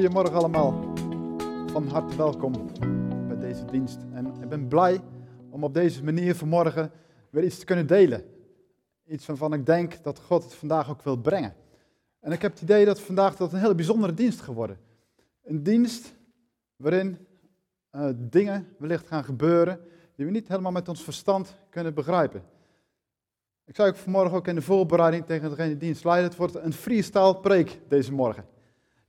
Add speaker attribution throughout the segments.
Speaker 1: Goedemorgen allemaal. Van harte welkom bij deze dienst. En ik ben blij om op deze manier vanmorgen weer iets te kunnen delen. Iets waarvan ik denk dat God het vandaag ook wil brengen. En ik heb het idee dat vandaag dat een hele bijzondere dienst geworden. Een dienst waarin uh, dingen wellicht gaan gebeuren die we niet helemaal met ons verstand kunnen begrijpen. Ik zei ook vanmorgen ook in de voorbereiding tegen degene die dienst leidt, het wordt een freestyle preek deze morgen.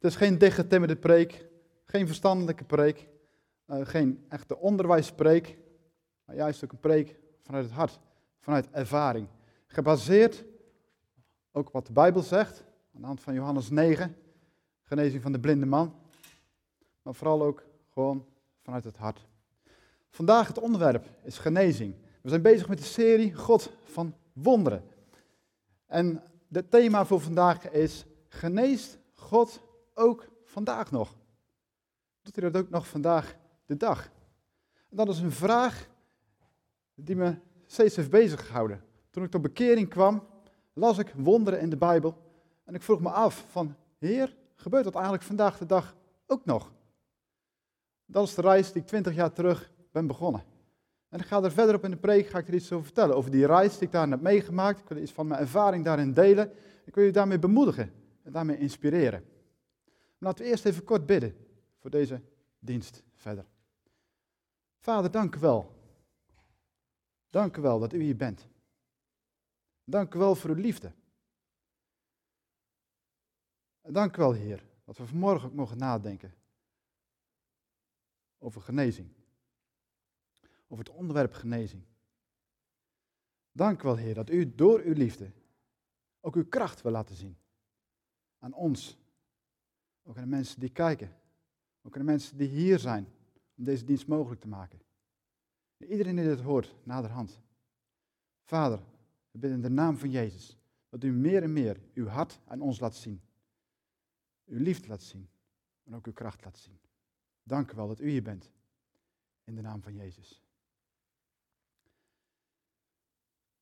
Speaker 1: Het is geen dichtgetimmerde preek, geen verstandelijke preek, uh, geen echte onderwijspreek, maar juist ook een preek vanuit het hart, vanuit ervaring. Gebaseerd, ook wat de Bijbel zegt, aan de hand van Johannes 9, genezing van de blinde man, maar vooral ook gewoon vanuit het hart. Vandaag het onderwerp is genezing. We zijn bezig met de serie God van wonderen. En het thema voor vandaag is geneest God ook vandaag nog? Doet hij dat ook nog vandaag de dag? En dat is een vraag die me steeds heeft bezig gehouden. Toen ik tot bekering kwam, las ik wonderen in de Bijbel en ik vroeg me af van, Heer, gebeurt dat eigenlijk vandaag de dag ook nog? Dat is de reis die ik twintig jaar terug ben begonnen. En ik ga er verder op in de preek, ga ik er iets over vertellen, over die reis die ik daar heb meegemaakt. Ik wil iets van mijn ervaring daarin delen. Ik wil je daarmee bemoedigen en daarmee inspireren. Laten we eerst even kort bidden voor deze dienst verder. Vader, dank u wel. Dank u wel dat u hier bent. Dank u wel voor uw liefde. Dank u wel, Heer, dat we vanmorgen ook mogen nadenken over genezing. Over het onderwerp genezing. Dank u wel, Heer, dat u door uw liefde ook uw kracht wil laten zien. Aan ons ook aan de mensen die kijken. Ook aan de mensen die hier zijn om deze dienst mogelijk te maken. En iedereen die dit hoort, naderhand. Vader, we bidden in de naam van Jezus dat u meer en meer uw hart aan ons laat zien. Uw liefde laat zien en ook uw kracht laat zien. Dank u wel dat u hier bent. In de naam van Jezus.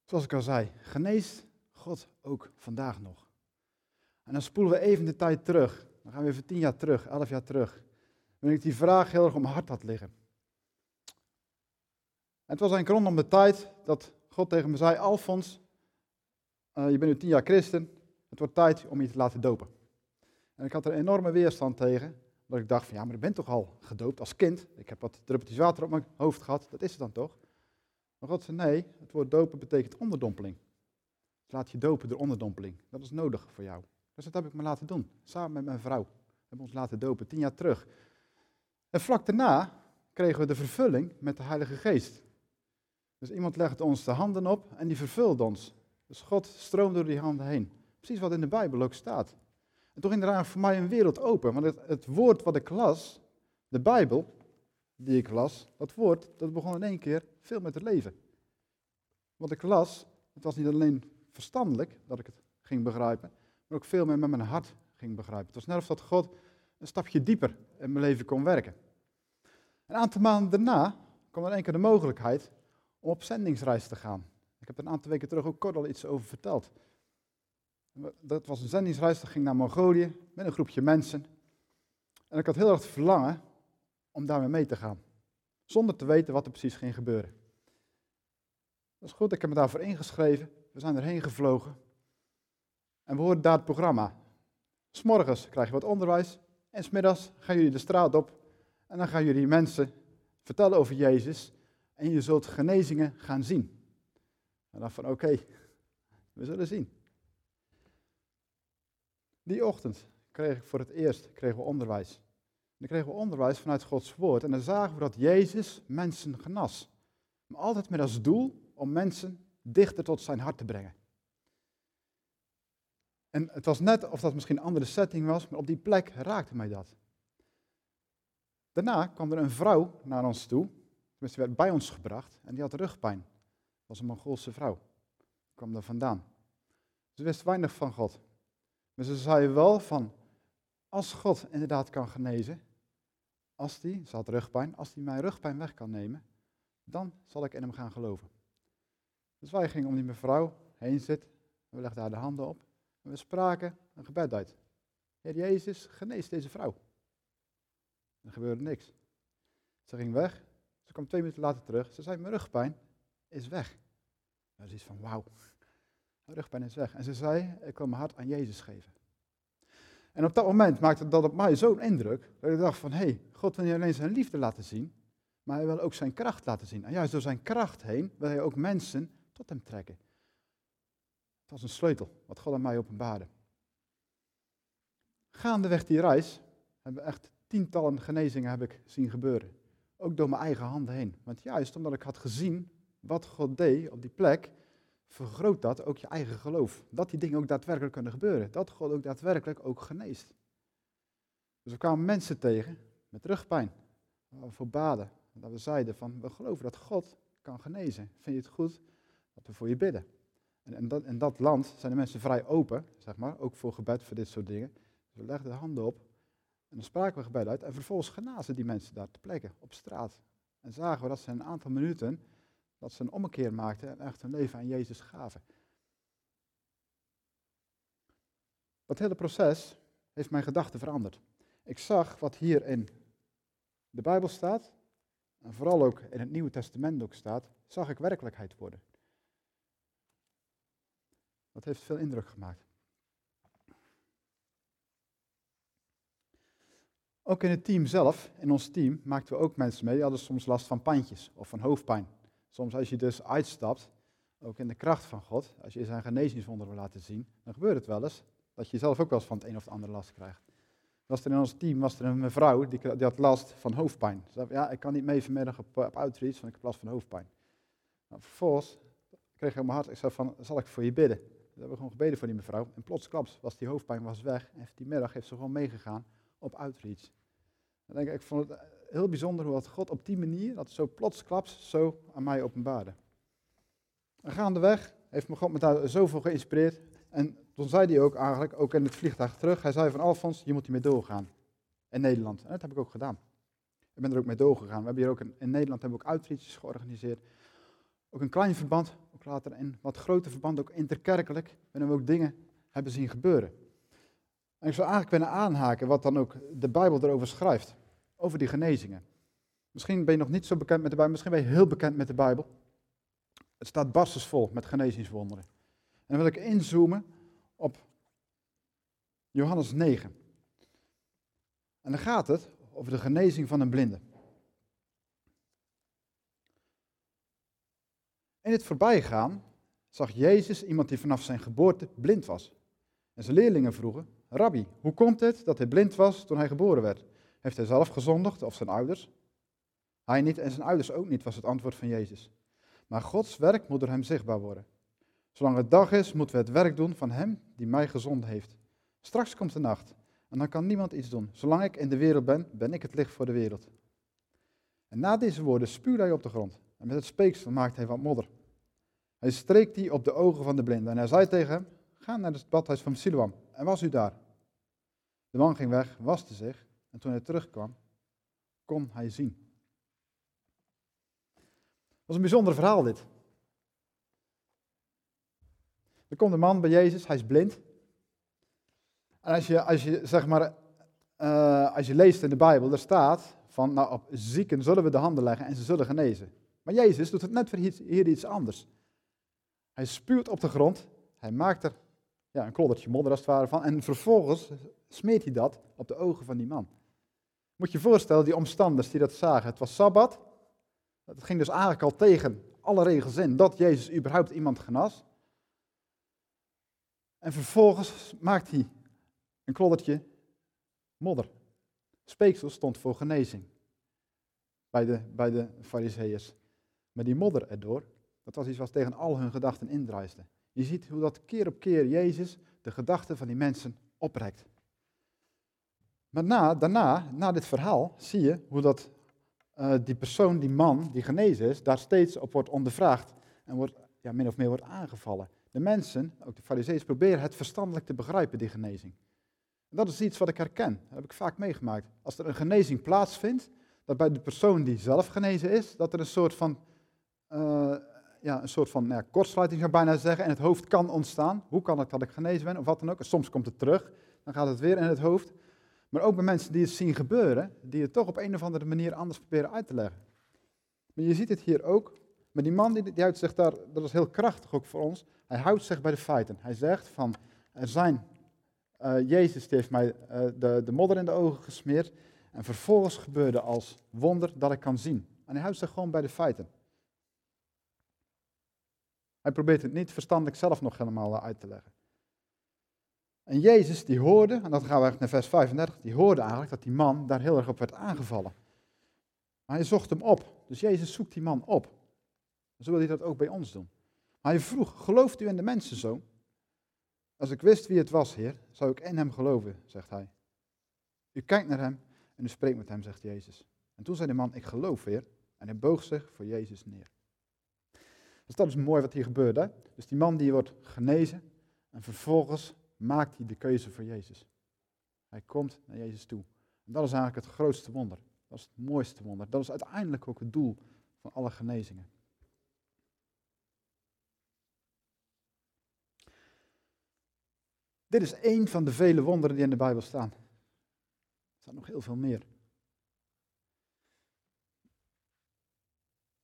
Speaker 1: Zoals ik al zei, geneest God ook vandaag nog. En dan spoelen we even de tijd terug dan gaan we even tien jaar terug, elf jaar terug. Wanneer ik die vraag heel erg om mijn hart had liggen. En het was een rondom de tijd dat God tegen me zei, Alfons, uh, je bent nu tien jaar christen, het wordt tijd om je te laten dopen. En ik had er enorme weerstand tegen, omdat ik dacht van ja, maar ik ben toch al gedoopt als kind. Ik heb wat druppeltjes water op mijn hoofd gehad, dat is het dan toch? Maar God zei nee, het woord dopen betekent onderdompeling. laat je dopen door onderdompeling, dat is nodig voor jou. Dus dat heb ik me laten doen, samen met mijn vrouw. We hebben ons laten dopen, tien jaar terug. En vlak daarna kregen we de vervulling met de Heilige Geest. Dus iemand legde ons de handen op en die vervulde ons. Dus God stroomde door die handen heen. Precies wat in de Bijbel ook staat. En toen ging er voor mij een wereld open. Want het, het woord wat ik las, de Bijbel die ik las, dat woord, dat begon in één keer veel met het leven. Wat ik las, het was niet alleen verstandelijk dat ik het ging begrijpen, maar ook veel meer met mijn hart ging begrijpen. Het was net of dat God een stapje dieper in mijn leven kon werken. Een aantal maanden daarna kwam er één keer de mogelijkheid om op zendingsreis te gaan. Ik heb er een aantal weken terug ook kort al iets over verteld. Dat was een zendingsreis, dat ging naar Mongolië met een groepje mensen. En ik had heel erg het verlangen om daarmee mee te gaan. Zonder te weten wat er precies ging gebeuren. Dat is goed, ik heb me daarvoor ingeschreven. We zijn erheen gevlogen. En we horen daar het programma. S'morgens krijg je wat onderwijs en smiddags gaan jullie de straat op en dan gaan jullie mensen vertellen over Jezus en je zult genezingen gaan zien. En dan van oké, we zullen zien. Die ochtend kreeg ik voor het eerst kregen we onderwijs. En dan kregen we onderwijs vanuit Gods woord en dan zagen we dat Jezus mensen genas. Maar altijd met als doel om mensen dichter tot zijn hart te brengen. En het was net of dat misschien een andere setting was, maar op die plek raakte mij dat. Daarna kwam er een vrouw naar ons toe, tenminste werd bij ons gebracht, en die had rugpijn. Dat was een Mongoolse vrouw. Die kwam daar vandaan. Ze wist weinig van God. Maar ze zei wel van, als God inderdaad kan genezen, als die, ze had rugpijn, als die mijn rugpijn weg kan nemen, dan zal ik in hem gaan geloven. Dus wij gingen om die mevrouw heen zitten, we legden haar de handen op we spraken een gebed uit. Heer Jezus, genees deze vrouw. Er gebeurde niks. Ze ging weg. Ze kwam twee minuten later terug. Ze zei, mijn rugpijn is weg. Dat is van, wauw. Mijn rugpijn is weg. En ze zei, ik wil mijn hart aan Jezus geven. En op dat moment maakte dat op mij zo'n indruk, dat ik dacht van, hé, hey, God wil niet alleen zijn liefde laten zien, maar hij wil ook zijn kracht laten zien. En juist door zijn kracht heen wil hij ook mensen tot hem trekken. Het was een sleutel, wat God aan mij openbaarde. Gaandeweg die reis hebben echt tientallen genezingen heb ik zien gebeuren. Ook door mijn eigen handen heen. Want juist omdat ik had gezien wat God deed op die plek, vergroot dat ook je eigen geloof. Dat die dingen ook daadwerkelijk kunnen gebeuren. Dat God ook daadwerkelijk ook geneest. Dus we kwamen mensen tegen met rugpijn, voor baden. Dat we zeiden van, we geloven dat God kan genezen. Vind je het goed dat we voor je bidden? En in dat, land zijn de mensen vrij open, zeg maar, ook voor gebed, voor dit soort dingen. Dus we legden de handen op en dan spraken we gebed uit. En vervolgens genazen die mensen daar te plekken, op straat. En zagen we dat ze een aantal minuten, dat ze een ommekeer maakten en echt hun leven aan Jezus gaven. Dat hele proces heeft mijn gedachten veranderd. Ik zag wat hier in de Bijbel staat, en vooral ook in het Nieuwe Testament ook staat, zag ik werkelijkheid worden. Dat heeft veel indruk gemaakt. Ook in het team zelf, in ons team, maakten we ook mensen mee. Die hadden soms last van pandjes of van hoofdpijn. Soms als je dus uitstapt, ook in de kracht van God, als je zijn genezingswonder wil laten zien, dan gebeurt het wel eens dat je zelf ook wel eens van het een of het andere last krijgt. Was er in ons team was er een mevrouw die, die had last van hoofdpijn. Ze zei, ja, ik kan niet mee vanmiddag op, op outreach, want ik heb last van hoofdpijn. Nou, vervolgens kreeg ik mijn hart, ik zei van, zal ik voor je bidden? We hebben gewoon gebeden voor die mevrouw. En plotsklaps was die hoofdpijn was weg. En die middag heeft ze gewoon meegegaan op outreach. Dan denk ik, vond het heel bijzonder hoe dat God op die manier, dat zo plotsklaps, zo aan mij openbaarde. En gaandeweg heeft me God met daar zoveel geïnspireerd. En toen zei hij ook eigenlijk, ook in het vliegtuig terug, hij zei van Alfons, je moet hiermee doorgaan. In Nederland. En dat heb ik ook gedaan. Ik ben er ook mee doorgegaan. We hebben hier ook in, in Nederland hebben we ook outreaches georganiseerd. Ook een klein verband, ook later in wat groter verband, ook interkerkelijk, waarin we ook dingen hebben zien gebeuren. En ik zou eigenlijk willen aanhaken wat dan ook de Bijbel erover schrijft, over die genezingen. Misschien ben je nog niet zo bekend met de Bijbel, misschien ben je heel bekend met de Bijbel. Het staat barstensvol met genezingswonderen. En dan wil ik inzoomen op Johannes 9. En dan gaat het over de genezing van een blinde. In het voorbijgaan zag Jezus iemand die vanaf zijn geboorte blind was. En zijn leerlingen vroegen, Rabbi, hoe komt het dat hij blind was toen hij geboren werd? Heeft hij zelf gezondigd of zijn ouders? Hij niet en zijn ouders ook niet, was het antwoord van Jezus. Maar Gods werk moet door hem zichtbaar worden. Zolang het dag is, moeten we het werk doen van hem die mij gezonden heeft. Straks komt de nacht en dan kan niemand iets doen. Zolang ik in de wereld ben, ben ik het licht voor de wereld. En na deze woorden spuwde hij op de grond. En met het speeksel maakte hij wat modder. Hij streek die op de ogen van de blinde en hij zei tegen hem, ga naar het badhuis van Siloam en was u daar. De man ging weg, waste zich en toen hij terugkwam, kon hij zien. Was een bijzonder verhaal dit. Er komt een man bij Jezus, hij is blind. En als je, als je, zeg maar, uh, als je leest in de Bijbel, er staat van, nou op zieken zullen we de handen leggen en ze zullen genezen. Maar Jezus doet het net voor hier iets anders. Hij spuwt op de grond, hij maakt er ja, een kloddertje modder als het ware van en vervolgens smeert hij dat op de ogen van die man. Moet je je voorstellen, die omstanders die dat zagen, het was Sabbat. Het ging dus eigenlijk al tegen alle regels in dat Jezus überhaupt iemand genas. En vervolgens maakt hij een kloddertje modder. Speeksel stond voor genezing bij de, bij de fariseeërs. Maar die modder erdoor, dat was iets wat tegen al hun gedachten indruiste. Je ziet hoe dat keer op keer Jezus de gedachten van die mensen oprekt. Maar na, daarna, na dit verhaal, zie je hoe dat uh, die persoon, die man die genezen is, daar steeds op wordt ondervraagd en wordt, ja, min of meer wordt aangevallen. De mensen, ook de fariseeërs, proberen het verstandelijk te begrijpen, die genezing. En dat is iets wat ik herken, dat heb ik vaak meegemaakt. Als er een genezing plaatsvindt, dat bij de persoon die zelf genezen is, dat er een soort van, uh, ja, een soort van ja, kortsluiting zou bijna zeggen, en het hoofd kan ontstaan. Hoe kan het dat ik genezen ben, of wat dan ook. Soms komt het terug, dan gaat het weer in het hoofd. Maar ook bij mensen die het zien gebeuren, die het toch op een of andere manier anders proberen uit te leggen. Maar je ziet het hier ook. Maar die man die, die houdt zich daar, dat is heel krachtig ook voor ons. Hij houdt zich bij de feiten. Hij zegt van, er zijn, uh, Jezus die heeft mij uh, de, de modder in de ogen gesmeerd. En vervolgens gebeurde als wonder dat ik kan zien. En hij houdt zich gewoon bij de feiten. Hij probeert het niet verstandelijk zelf nog helemaal uit te leggen. En Jezus die hoorde, en dan gaan we naar vers 35, die hoorde eigenlijk dat die man daar heel erg op werd aangevallen. Maar hij zocht hem op. Dus Jezus zoekt die man op. Zo wil hij dat ook bij ons doen. Maar hij vroeg, gelooft u in de mensenzoon? Als ik wist wie het was, Heer, zou ik in hem geloven, zegt hij. U kijkt naar hem en u spreekt met hem, zegt Jezus. En toen zei de man, ik geloof, Heer. En hij boog zich voor Jezus neer. Dus dat is mooi wat hier gebeurde. Dus die man die wordt genezen en vervolgens maakt hij de keuze voor Jezus. Hij komt naar Jezus toe. En dat is eigenlijk het grootste wonder. Dat is het mooiste wonder. Dat is uiteindelijk ook het doel van alle genezingen. Dit is één van de vele wonderen die in de Bijbel staan. Er staan nog heel veel meer.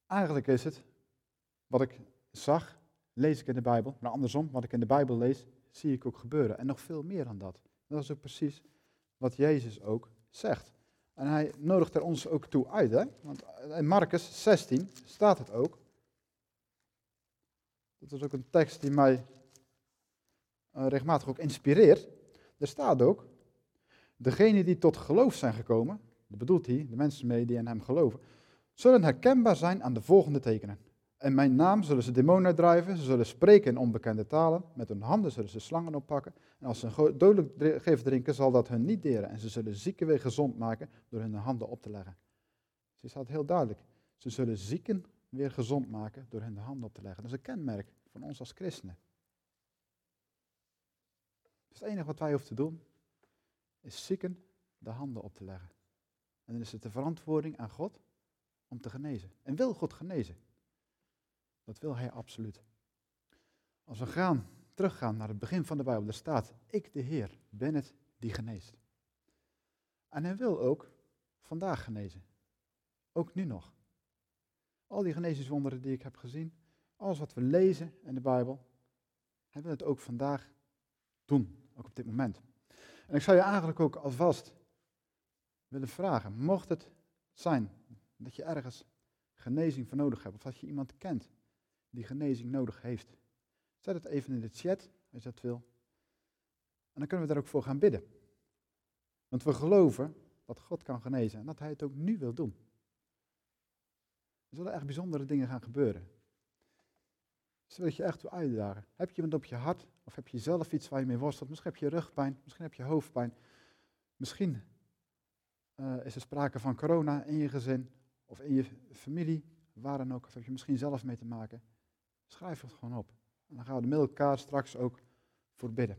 Speaker 1: Eigenlijk is het wat ik zag, lees ik in de Bijbel. Maar andersom, wat ik in de Bijbel lees, zie ik ook gebeuren. En nog veel meer dan dat. Dat is ook precies wat Jezus ook zegt. En hij nodigt er ons ook toe uit. Hè? Want in Marcus 16 staat het ook. Dat is ook een tekst die mij uh, regelmatig ook inspireert. Er staat ook, degenen die tot geloof zijn gekomen, dat bedoelt hij, de mensen mee die in hem geloven, zullen herkenbaar zijn aan de volgende tekenen. In mijn naam zullen ze demonen uitdrijven, ze zullen spreken in onbekende talen, met hun handen zullen ze slangen oppakken, en als ze een dodelijk gif drinken, zal dat hun niet deren, en ze zullen zieken weer gezond maken door hun handen op te leggen. Dus staat heel duidelijk, ze zullen zieken weer gezond maken door hun handen op te leggen. Dat is een kenmerk van ons als christenen. Dus het enige wat wij hoeven te doen, is zieken de handen op te leggen. En dan is het de verantwoording aan God om te genezen. En wil God genezen? Dat wil hij absoluut. Als we gaan, teruggaan naar het begin van de Bijbel, er staat, ik de Heer ben het die geneest. En hij wil ook vandaag genezen. Ook nu nog. Al die genezingswonderen die ik heb gezien, alles wat we lezen in de Bijbel, hij wil het ook vandaag doen, ook op dit moment. En ik zou je eigenlijk ook alvast willen vragen, mocht het zijn dat je ergens genezing voor nodig hebt, of dat je iemand kent die genezing nodig heeft. Zet het even in de chat, als je dat wil. En dan kunnen we daar ook voor gaan bidden. Want we geloven dat God kan genezen en dat Hij het ook nu wil doen. Er zullen echt bijzondere dingen gaan gebeuren. Dus wil je echt toe uitdagen. Heb je iemand op je hart of heb je zelf iets waar je mee worstelt? Misschien heb je rugpijn, misschien heb je hoofdpijn. Misschien uh, is er sprake van corona in je gezin of in je familie, waar dan ook. Of heb je misschien zelf mee te maken. Schrijf het gewoon op. En dan gaan we met elkaar straks ook voor bidden.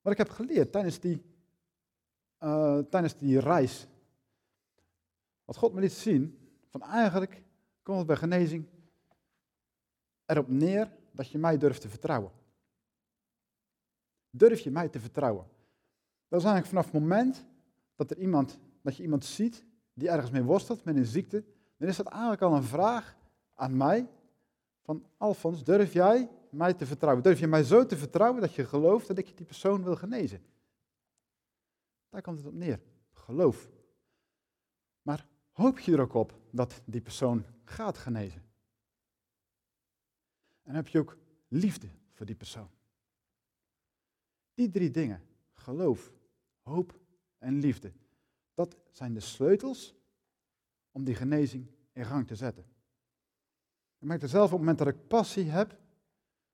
Speaker 1: Wat ik heb geleerd tijdens die, uh, tijdens die reis. Wat God me liet zien, van eigenlijk komt het bij genezing erop neer dat je mij durft te vertrouwen. Durf je mij te vertrouwen? Dat is eigenlijk vanaf het moment dat, er iemand, dat je iemand ziet die ergens mee worstelt met een ziekte, dan is dat eigenlijk al een vraag aan mij van Alfons, durf jij mij te vertrouwen? Durf je mij zo te vertrouwen dat je gelooft dat ik die persoon wil genezen? Daar komt het op neer. Geloof. Maar hoop je er ook op dat die persoon gaat genezen? En heb je ook liefde voor die persoon? Die drie dingen, geloof, hoop en liefde, dat zijn de sleutels om die genezing in gang te zetten. Ik merk er zelf op het moment dat ik passie heb,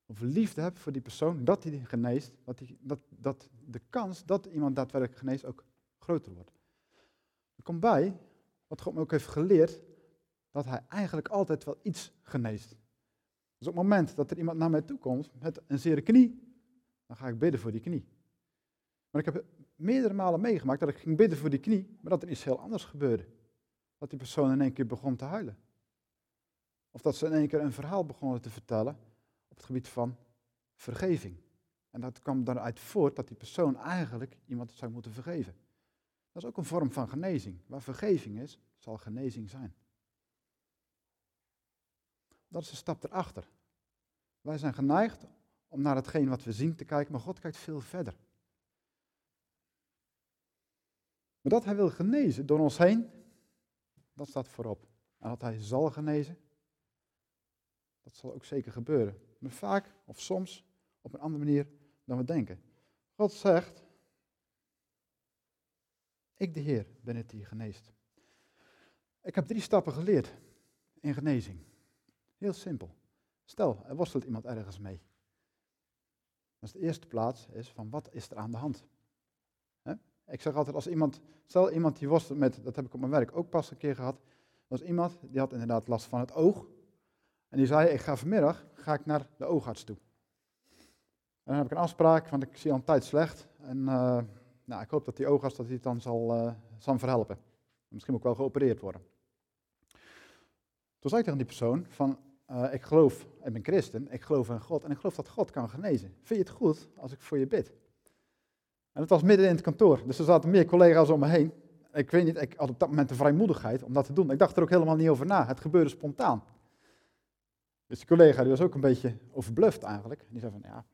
Speaker 1: of liefde heb voor die persoon, dat hij geneest, dat, die, dat, dat de kans dat iemand daadwerkelijk geneest ook groter wordt. Er komt bij, wat God me ook heeft geleerd, dat hij eigenlijk altijd wel iets geneest. Dus op het moment dat er iemand naar mij toe komt met een zere knie, dan ga ik bidden voor die knie. Maar ik heb meerdere malen meegemaakt dat ik ging bidden voor die knie, maar dat er iets heel anders gebeurde. Dat die persoon in één keer begon te huilen. Of dat ze in één keer een verhaal begonnen te vertellen op het gebied van vergeving. En dat kwam daaruit voort dat die persoon eigenlijk iemand zou moeten vergeven. Dat is ook een vorm van genezing. Waar vergeving is, zal genezing zijn. Dat is een stap erachter. Wij zijn geneigd om naar hetgeen wat we zien te kijken, maar God kijkt veel verder. Maar dat hij wil genezen door ons heen, dat staat voorop. En dat hij zal genezen, dat zal ook zeker gebeuren. Maar vaak, of soms, op een andere manier dan we denken. God zegt, ik de Heer ben het die geneest. Ik heb drie stappen geleerd in genezing. Heel simpel. Stel, er worstelt iemand ergens mee. Dus de eerste plaats is van wat is er aan de hand? Ik zeg altijd als iemand, stel iemand die worstelt met, dat heb ik op mijn werk ook pas een keer gehad, was iemand die had inderdaad last van het oog. En die zei, ik ga vanmiddag ga ik naar de oogarts toe. En dan heb ik een afspraak, want ik zie al een tijd slecht. En uh, nou, ik hoop dat die oogarts dat hij het dan zal, uh, zal verhelpen. Misschien ook wel geopereerd worden. Toen zei ik tegen die persoon van, uh, ik geloof, ik ben christen, ik geloof in God en ik geloof dat God kan genezen. Vind je het goed als ik voor je bid? En het was midden in het kantoor, dus er zaten meer collega's om me heen. Ik weet niet, ik had op dat moment de vrijmoedigheid om dat te doen. Ik dacht er ook helemaal niet over na, het gebeurde spontaan. Dus die collega die was ook een beetje overbluft eigenlijk. Die zei van, ja,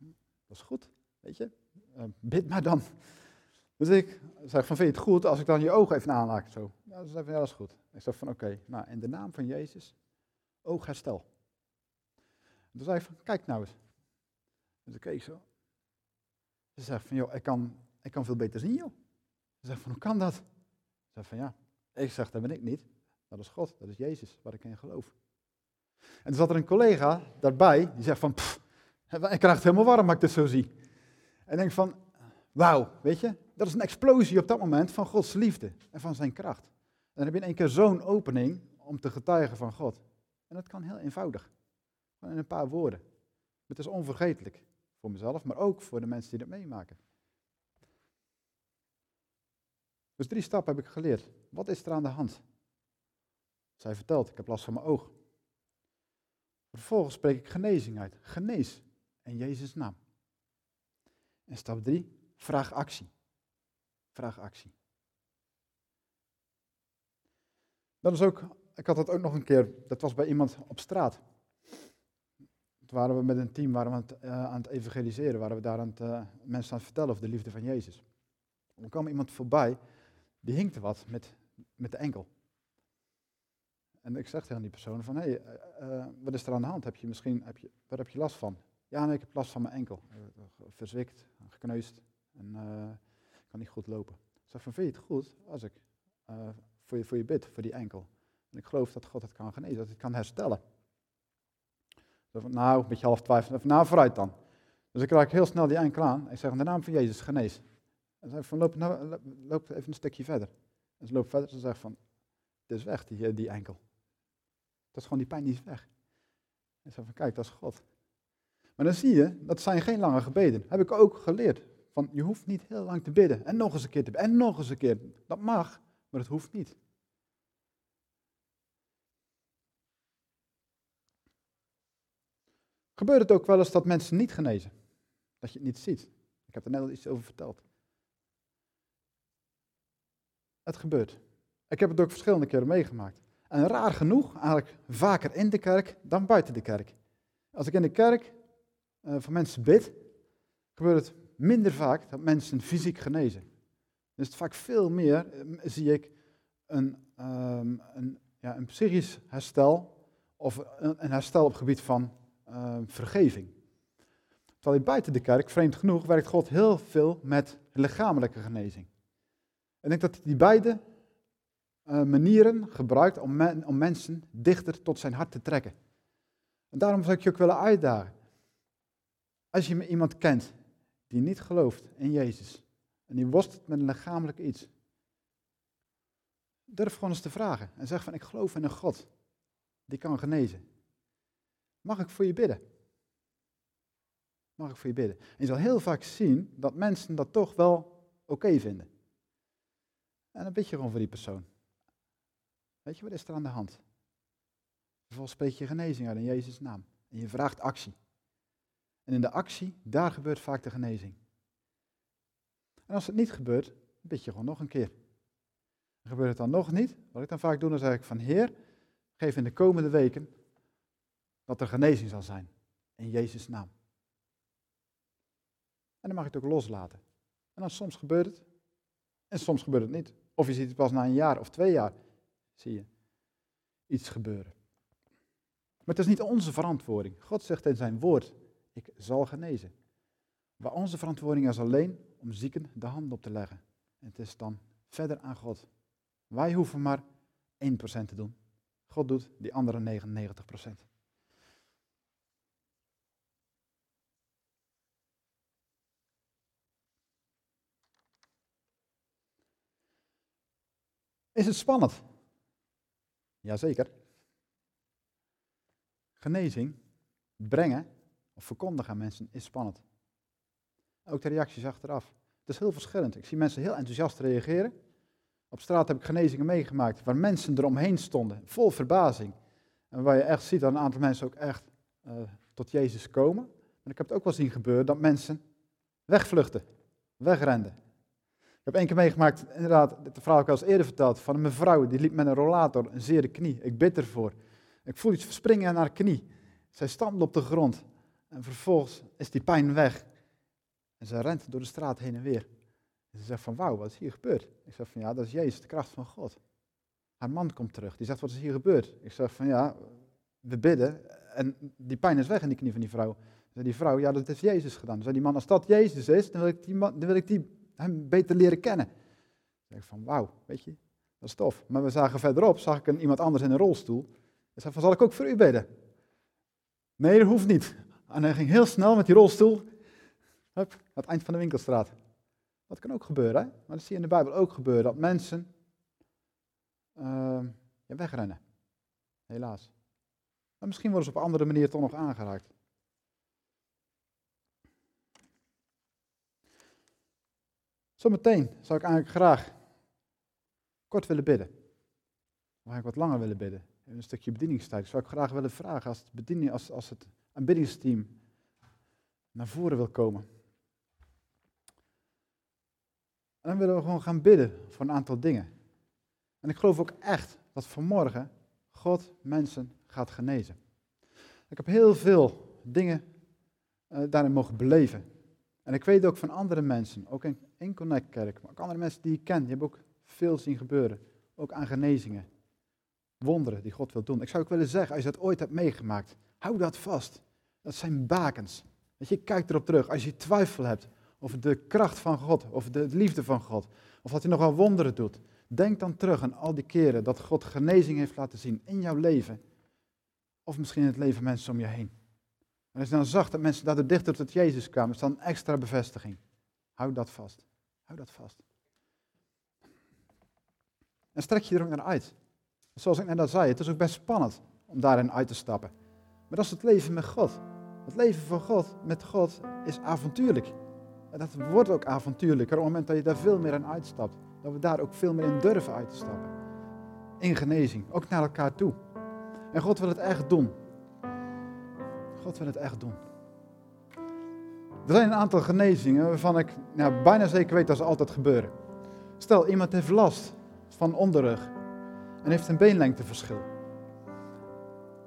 Speaker 1: dat is goed, weet je, uh, bid maar dan. Dus ik zeg van, vind je het goed als ik dan je ogen even aanraak? Zo. Ja, ze zei van, ja, dat is goed. Ik zeg van, oké, nou, in de naam van Jezus, oogherstel. En toen zei ik van, kijk nou eens. Dus ik keek zo. Ze zegt van, joh, ik kan, ik kan veel beter zien, joh. Ze zegt van, hoe kan dat? Ze zegt van, ja, ik zeg, dat ben ik niet. Dat is God, dat is Jezus, waar ik in geloof. En toen zat er een collega daarbij, die zegt van, pff, ik krijg het helemaal warm als ik dit zo zie. En denk van, wauw, weet je, dat is een explosie op dat moment van Gods liefde en van zijn kracht. En dan heb je in één keer zo'n opening om te getuigen van God. En dat kan heel eenvoudig, in een paar woorden. Het is onvergetelijk voor mezelf, maar ook voor de mensen die dat meemaken. Dus drie stappen heb ik geleerd. Wat is er aan de hand? Zij vertelt, ik heb last van mijn oog. Vervolgens spreek ik genezing uit. Genees in Jezus' naam. En stap drie, vraag actie. Vraag actie. Dat is ook, ik had dat ook nog een keer, dat was bij iemand op straat. Toen waren we met een team waren we aan, het, uh, aan evangeliseren, waren we daar aan het, uh, mensen aan het vertellen over de liefde van Jezus. Er kwam iemand voorbij, die hinkte wat met, met de enkel. En ik zeg tegen die persoon van, hey, uh, wat is er aan de hand? Heb je misschien, heb je, waar heb je last van? Ja, ik heb last van mijn enkel. Verzwikt, gekneusd en kan niet goed lopen. Ik zeg van, vind je het goed als ik voor, je, voor je bid, voor die enkel? En ik geloof dat God het kan genezen, dat het kan herstellen. Nou, een beetje half twijfel. Nou, vooruit dan. Dus ik raak heel snel die enkel aan. Ik zeg in de naam van Jezus, genees. En zei van, loop, nou, loop even een stukje verder. En ze loopt verder en ze zegt van, het is weg, die, eh, die enkel. Dat is gewoon die pijn, die is weg. En ze van, kijk, dat is God. Maar dan zie je, dat zijn geen lange gebeden. Heb ik ook geleerd. Van, je hoeft niet heel lang te bidden. En nog eens een keer te bidden. En nog eens een keer. Dat mag, maar het hoeft niet. Gebeurt het ook wel eens dat mensen niet genezen? Dat je het niet ziet? Ik heb er net al iets over verteld. Het gebeurt. Ik heb het ook verschillende keren meegemaakt. En raar genoeg, eigenlijk vaker in de kerk dan buiten de kerk. Als ik in de kerk uh, voor mensen bid, gebeurt het minder vaak dat mensen fysiek genezen. Dus vaak veel meer uh, zie ik een, um, een, ja, een psychisch herstel of een, herstel op het gebied van uh, vergeving. Terwijl buiten de kerk, vreemd genoeg, werkt God heel veel met lichamelijke genezing. En ik denk dat hij die beide uh, manieren gebruikt om, om mensen dichter tot zijn hart te trekken. En daarom zou ik je ook willen uitdagen. Als je iemand kent die niet gelooft in Jezus en die worstelt met een lichamelijk iets, durf gewoon eens te vragen en zeg van ik geloof in een God die kan genezen. Mag ik voor je bidden? Mag ik voor je bidden? En je zal heel vaak zien dat mensen dat toch wel oké vinden. En dan bid je gewoon voor die persoon. Weet je, wat is er aan de hand? Vervolgens spreek je genezing uit in Jezus' naam. En je vraagt actie. En in de actie, daar gebeurt vaak de genezing. En als het niet gebeurt, bid je gewoon nog een keer. En gebeurt het dan nog niet, wat ik dan vaak doe, dan zeg ik van Heer, geef in de komende weken dat er genezing zal zijn. In Jezus' naam. En dan mag je het ook loslaten. En dan soms gebeurt het. En soms gebeurt het niet. Of je ziet het pas na een jaar of twee jaar. Zie je iets gebeuren. Maar het is niet onze verantwoording. God zegt in zijn woord, ik zal genezen. Maar onze verantwoording is alleen om zieken de hand op te leggen. En het is dan verder aan God. Wij hoeven maar 1% te doen. God doet die andere 99%. Is het spannend? Jazeker. Genezing brengen of verkondigen aan mensen is spannend. Ook de reacties achteraf. Het is heel verschillend. Ik zie mensen heel enthousiast reageren. Op straat heb ik genezingen meegemaakt waar mensen eromheen stonden, vol verbazing. En waar je echt ziet dat een aantal mensen ook echt uh, tot Jezus komen. Maar ik heb het ook wel zien gebeuren dat mensen wegvluchten, wegrenden. Ik heb één keer meegemaakt, inderdaad, de heb ik al eens eerder verteld, van een mevrouw die liep met een rollator, een zere knie. Ik bid ervoor. Ik voel iets verspringen aan haar knie. Zij stampte op de grond. En vervolgens is die pijn weg. En ze rent door de straat heen en weer. Ze zegt van, wauw, wat is hier gebeurd? Ik zeg van, ja, dat is Jezus, de kracht van God. Haar man komt terug. Die zegt, wat is hier gebeurd? Ik zeg van, ja, we bidden. En die pijn is weg in die knie van die vrouw. Zei die vrouw, ja, dat heeft Jezus gedaan. Zei die man, als dat Jezus is, dan wil ik, die man, dan wil ik die, hem beter leren kennen. Ik zeg van, wauw, weet je, dat is tof. Maar we zagen verderop, zag ik een, iemand anders in een rolstoel. Ik zei van, zal ik ook voor u bidden? Nee, dat hoeft niet. En hij ging heel snel met die rolstoel Hup, aan het eind van de winkelstraat. Dat kan ook gebeuren, hè? maar dat zie je in de Bijbel ook gebeuren, dat mensen ja, wegrennen. Helaas. Maar misschien worden ze op een andere manier toch nog aangeraakt. Zometeen zou ik eigenlijk graag kort willen bidden. Of ik wat langer willen bidden. In een stukje bedieningstijd. Zou ik graag willen vragen als het, bediening, als, als het aanbiddingsteam naar voren wil komen. En dan willen we gewoon gaan bidden voor een aantal dingen. En ik geloof ook echt dat vanmorgen God mensen gaat genezen. Ik heb heel veel dingen uh, daarin mogen beleven. En ik weet ook van andere mensen, ook in, in Connect Kerk, maar ook andere mensen die ik ken, die hebben ook veel zien gebeuren. Ook aan genezingen. Wonderen die God wil doen. Ik zou ook willen zeggen, als je dat ooit hebt meegemaakt, hou dat vast. Dat zijn bakens. Dat je, kijkt erop terug. Als je twijfel hebt, of de kracht van God, of de liefde van God, of dat hij nog wel wonderen doet. Denk dan terug aan al die keren dat God genezing heeft laten zien in jouw leven, of misschien in het leven mensen om je heen. En als je dan zag dat mensen daardoor dichter tot Jezus kwamen, is dan een extra bevestiging. Hou dat vast. Hou dat vast. En strek je er ook naar uit. Zoals ik net al zei, het is ook best spannend om daarin uit te stappen. Maar dat is het leven met God. Het leven van God, met God, is avontuurlijk. En dat wordt ook avontuurlijker op het moment dat je daar veel meer aan uitstapt. Dat we daar ook veel meer in durven uit te stappen. In genezing, ook naar elkaar toe. En God wil het echt doen. God wil het echt doen. Er zijn een aantal genezingen waarvan ik nou, bijna zeker weet dat ze altijd gebeuren. Stel, iemand heeft last van onderrug en heeft een beenlengteverschil.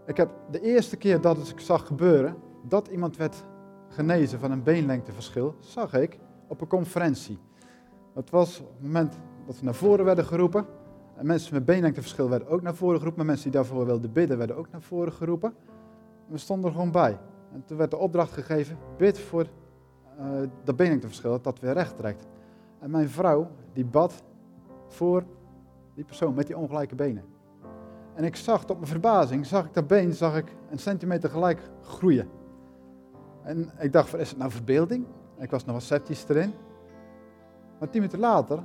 Speaker 1: Ik heb de eerste keer dat ik zag gebeuren, dat iemand werd genezen van een beenlengteverschil, zag ik op een conferentie. Dat was op het moment dat we naar voren werden geroepen. En mensen met beenlengteverschil werden ook naar voren geroepen. Maar mensen die daarvoor wilden bidden werden ook naar voren geroepen. We stonden er gewoon bij. En toen werd de opdracht gegeven, bid voor uh, dat beenlengteverschil, dat dat weer recht trekt. En mijn vrouw, die bad voor die persoon met die ongelijke benen. En ik zag, tot mijn verbazing, zag ik dat been zag ik een centimeter gelijk groeien. En ik dacht, is het nou verbeelding? Ik was nog wel sceptisch erin. Maar tien minuten later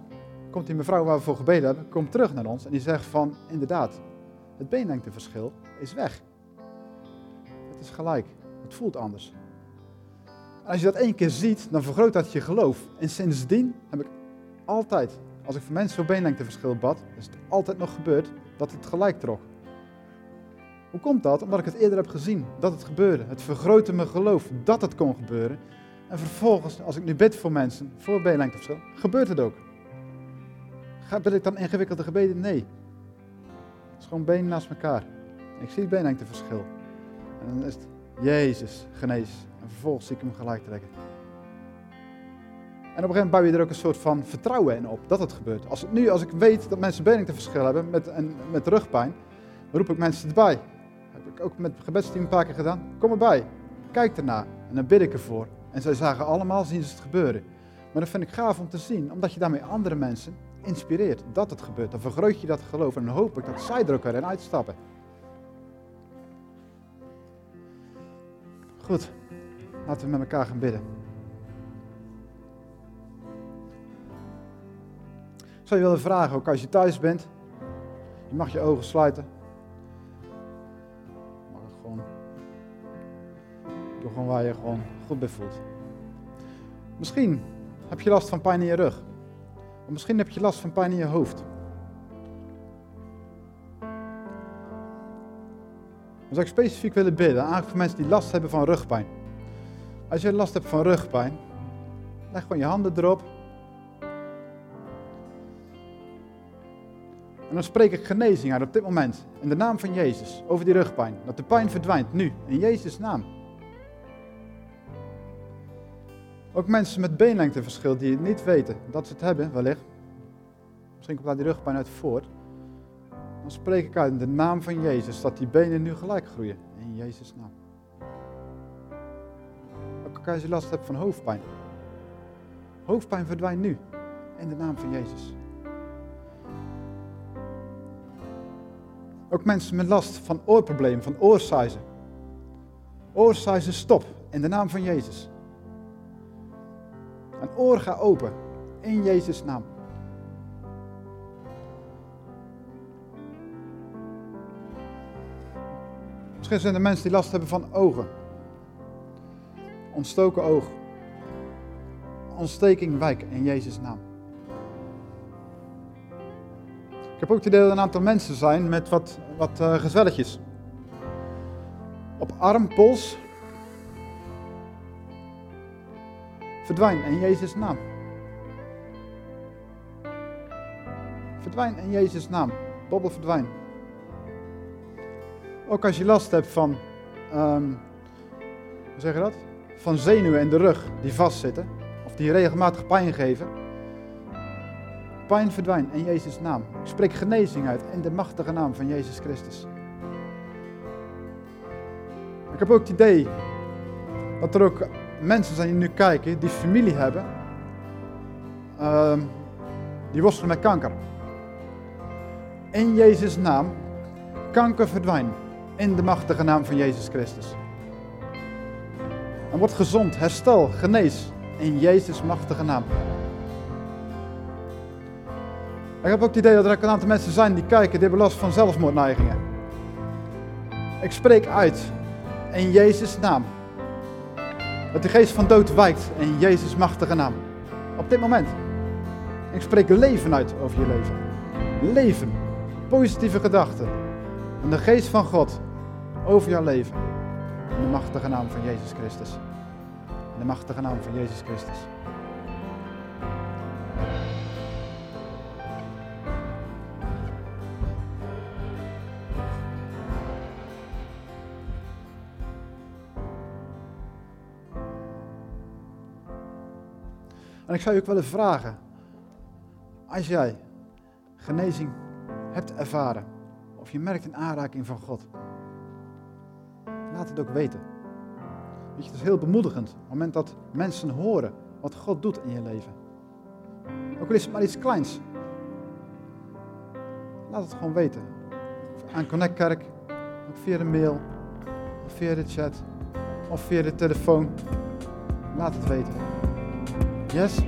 Speaker 1: komt die mevrouw waar we voor gebeden hebben, komt terug naar ons en die zegt van, inderdaad, het beenlengteverschil is weg. Het is gelijk. Het voelt anders. En als je dat één keer ziet, dan vergroot dat je geloof. En sindsdien heb ik altijd, als ik voor mensen voor beenlengteverschil bad, is het altijd nog gebeurd dat het gelijk trok. Hoe komt dat? Omdat ik het eerder heb gezien, dat het gebeurde. Het vergrootte mijn geloof dat het kon gebeuren. En vervolgens, als ik nu bid voor mensen, voor B-lengteverschil, gebeurt het ook. Bid ik dan ingewikkelde gebeden? Nee. Het is gewoon benen naast elkaar. Ik zie het beenlengteverschil. En dan is het Jezus, genees. En vervolgens zie ik hem gelijk trekken. En op een gegeven moment bouw je er ook een soort van vertrouwen in op dat het gebeurt. Als, nu, als ik weet dat mensen beenlengteverschil hebben met, en, met rugpijn, roep ik mensen erbij. Dat heb ik ook met het gebedsteam een paar keer gedaan. Kom erbij, kijk ernaar en dan bid ik ervoor. En zij zagen allemaal, zien ze het gebeuren. Maar dat vind ik gaaf om te zien, omdat je daarmee andere mensen inspireert dat het gebeurt. Dan vergroot je dat geloof en dan hoop ik dat zij er ook in uitstappen. Goed, laten we met elkaar gaan bidden. Ik zou je willen vragen, ook als je thuis bent, je mag je ogen sluiten. Mag gewoon, doe gewoon waar je gewoon goed bij voelt. Misschien heb je last van pijn in je rug. Of misschien heb je last van pijn in je hoofd. Zou ik specifiek willen bidden, eigenlijk voor mensen die last hebben van rugpijn. Als je last hebt van rugpijn, leg gewoon je handen erop. En dan spreek ik genezing uit op dit moment, in de naam van Jezus, over die rugpijn. Dat de pijn verdwijnt, nu, in Jezus' naam. Ook mensen met beenlengteverschil die het niet weten dat ze het hebben, wellicht. Misschien komt daar die rugpijn uit voort. Dan spreek ik uit in de naam van Jezus dat die benen nu gelijk groeien. In Jezus' naam. Ook als je last hebt van hoofdpijn. Hoofdpijn verdwijnt nu. In de naam van Jezus. Ook mensen met last van oorproblemen, van oorsuizen. Oorsuizen stop. In de naam van Jezus. Een oor ga open. In Jezus' naam. Misschien zijn er mensen die last hebben van ogen. Ontstoken oog. Ontsteking wijk in Jezus' naam. Ik heb ook het idee dat een aantal mensen zijn met wat, wat uh. Op arm, pols. Verdwijn in Jezus' naam. Verdwijn in Jezus' naam. Bobbel verdwijn. Ook als je last hebt van, um, hoe zeg je dat? Van zenuwen in de rug die vastzitten. Of die regelmatig pijn geven. Pijn verdwijnt in Jezus' naam. Ik spreek genezing uit in de machtige naam van Jezus Christus. Ik heb ook het idee dat er ook mensen zijn die nu kijken, die familie hebben, uh, die worstelen met kanker. In Jezus' naam, kanker verdwijnt. In de machtige naam van Jezus Christus. En wordt gezond, herstel, genees. In Jezus' machtige naam. Ik heb ook het idee dat er een aantal mensen zijn die kijken, die hebben last van zelfmoordneigingen. Ik spreek uit in Jezus' naam. Dat de geest van dood wijkt in Jezus' machtige naam. Op dit moment. Ik spreek leven uit over je leven. Leven. Positieve gedachten. En de geest van God over jouw leven. In de machtige naam van Jezus Christus. In de machtige naam van Jezus Christus. En ik zou je ook willen vragen, als jij genezing hebt ervaren, of je merkt een aanraking van God, laat het ook weten. Weet je, het is heel bemoedigend op het moment dat mensen horen wat God doet in je leven. Ook al is het maar iets kleins. Laat het gewoon weten. Aan Connect Kerk, of via de mail, of via de chat, of via de telefoon. Laat het weten. Yes?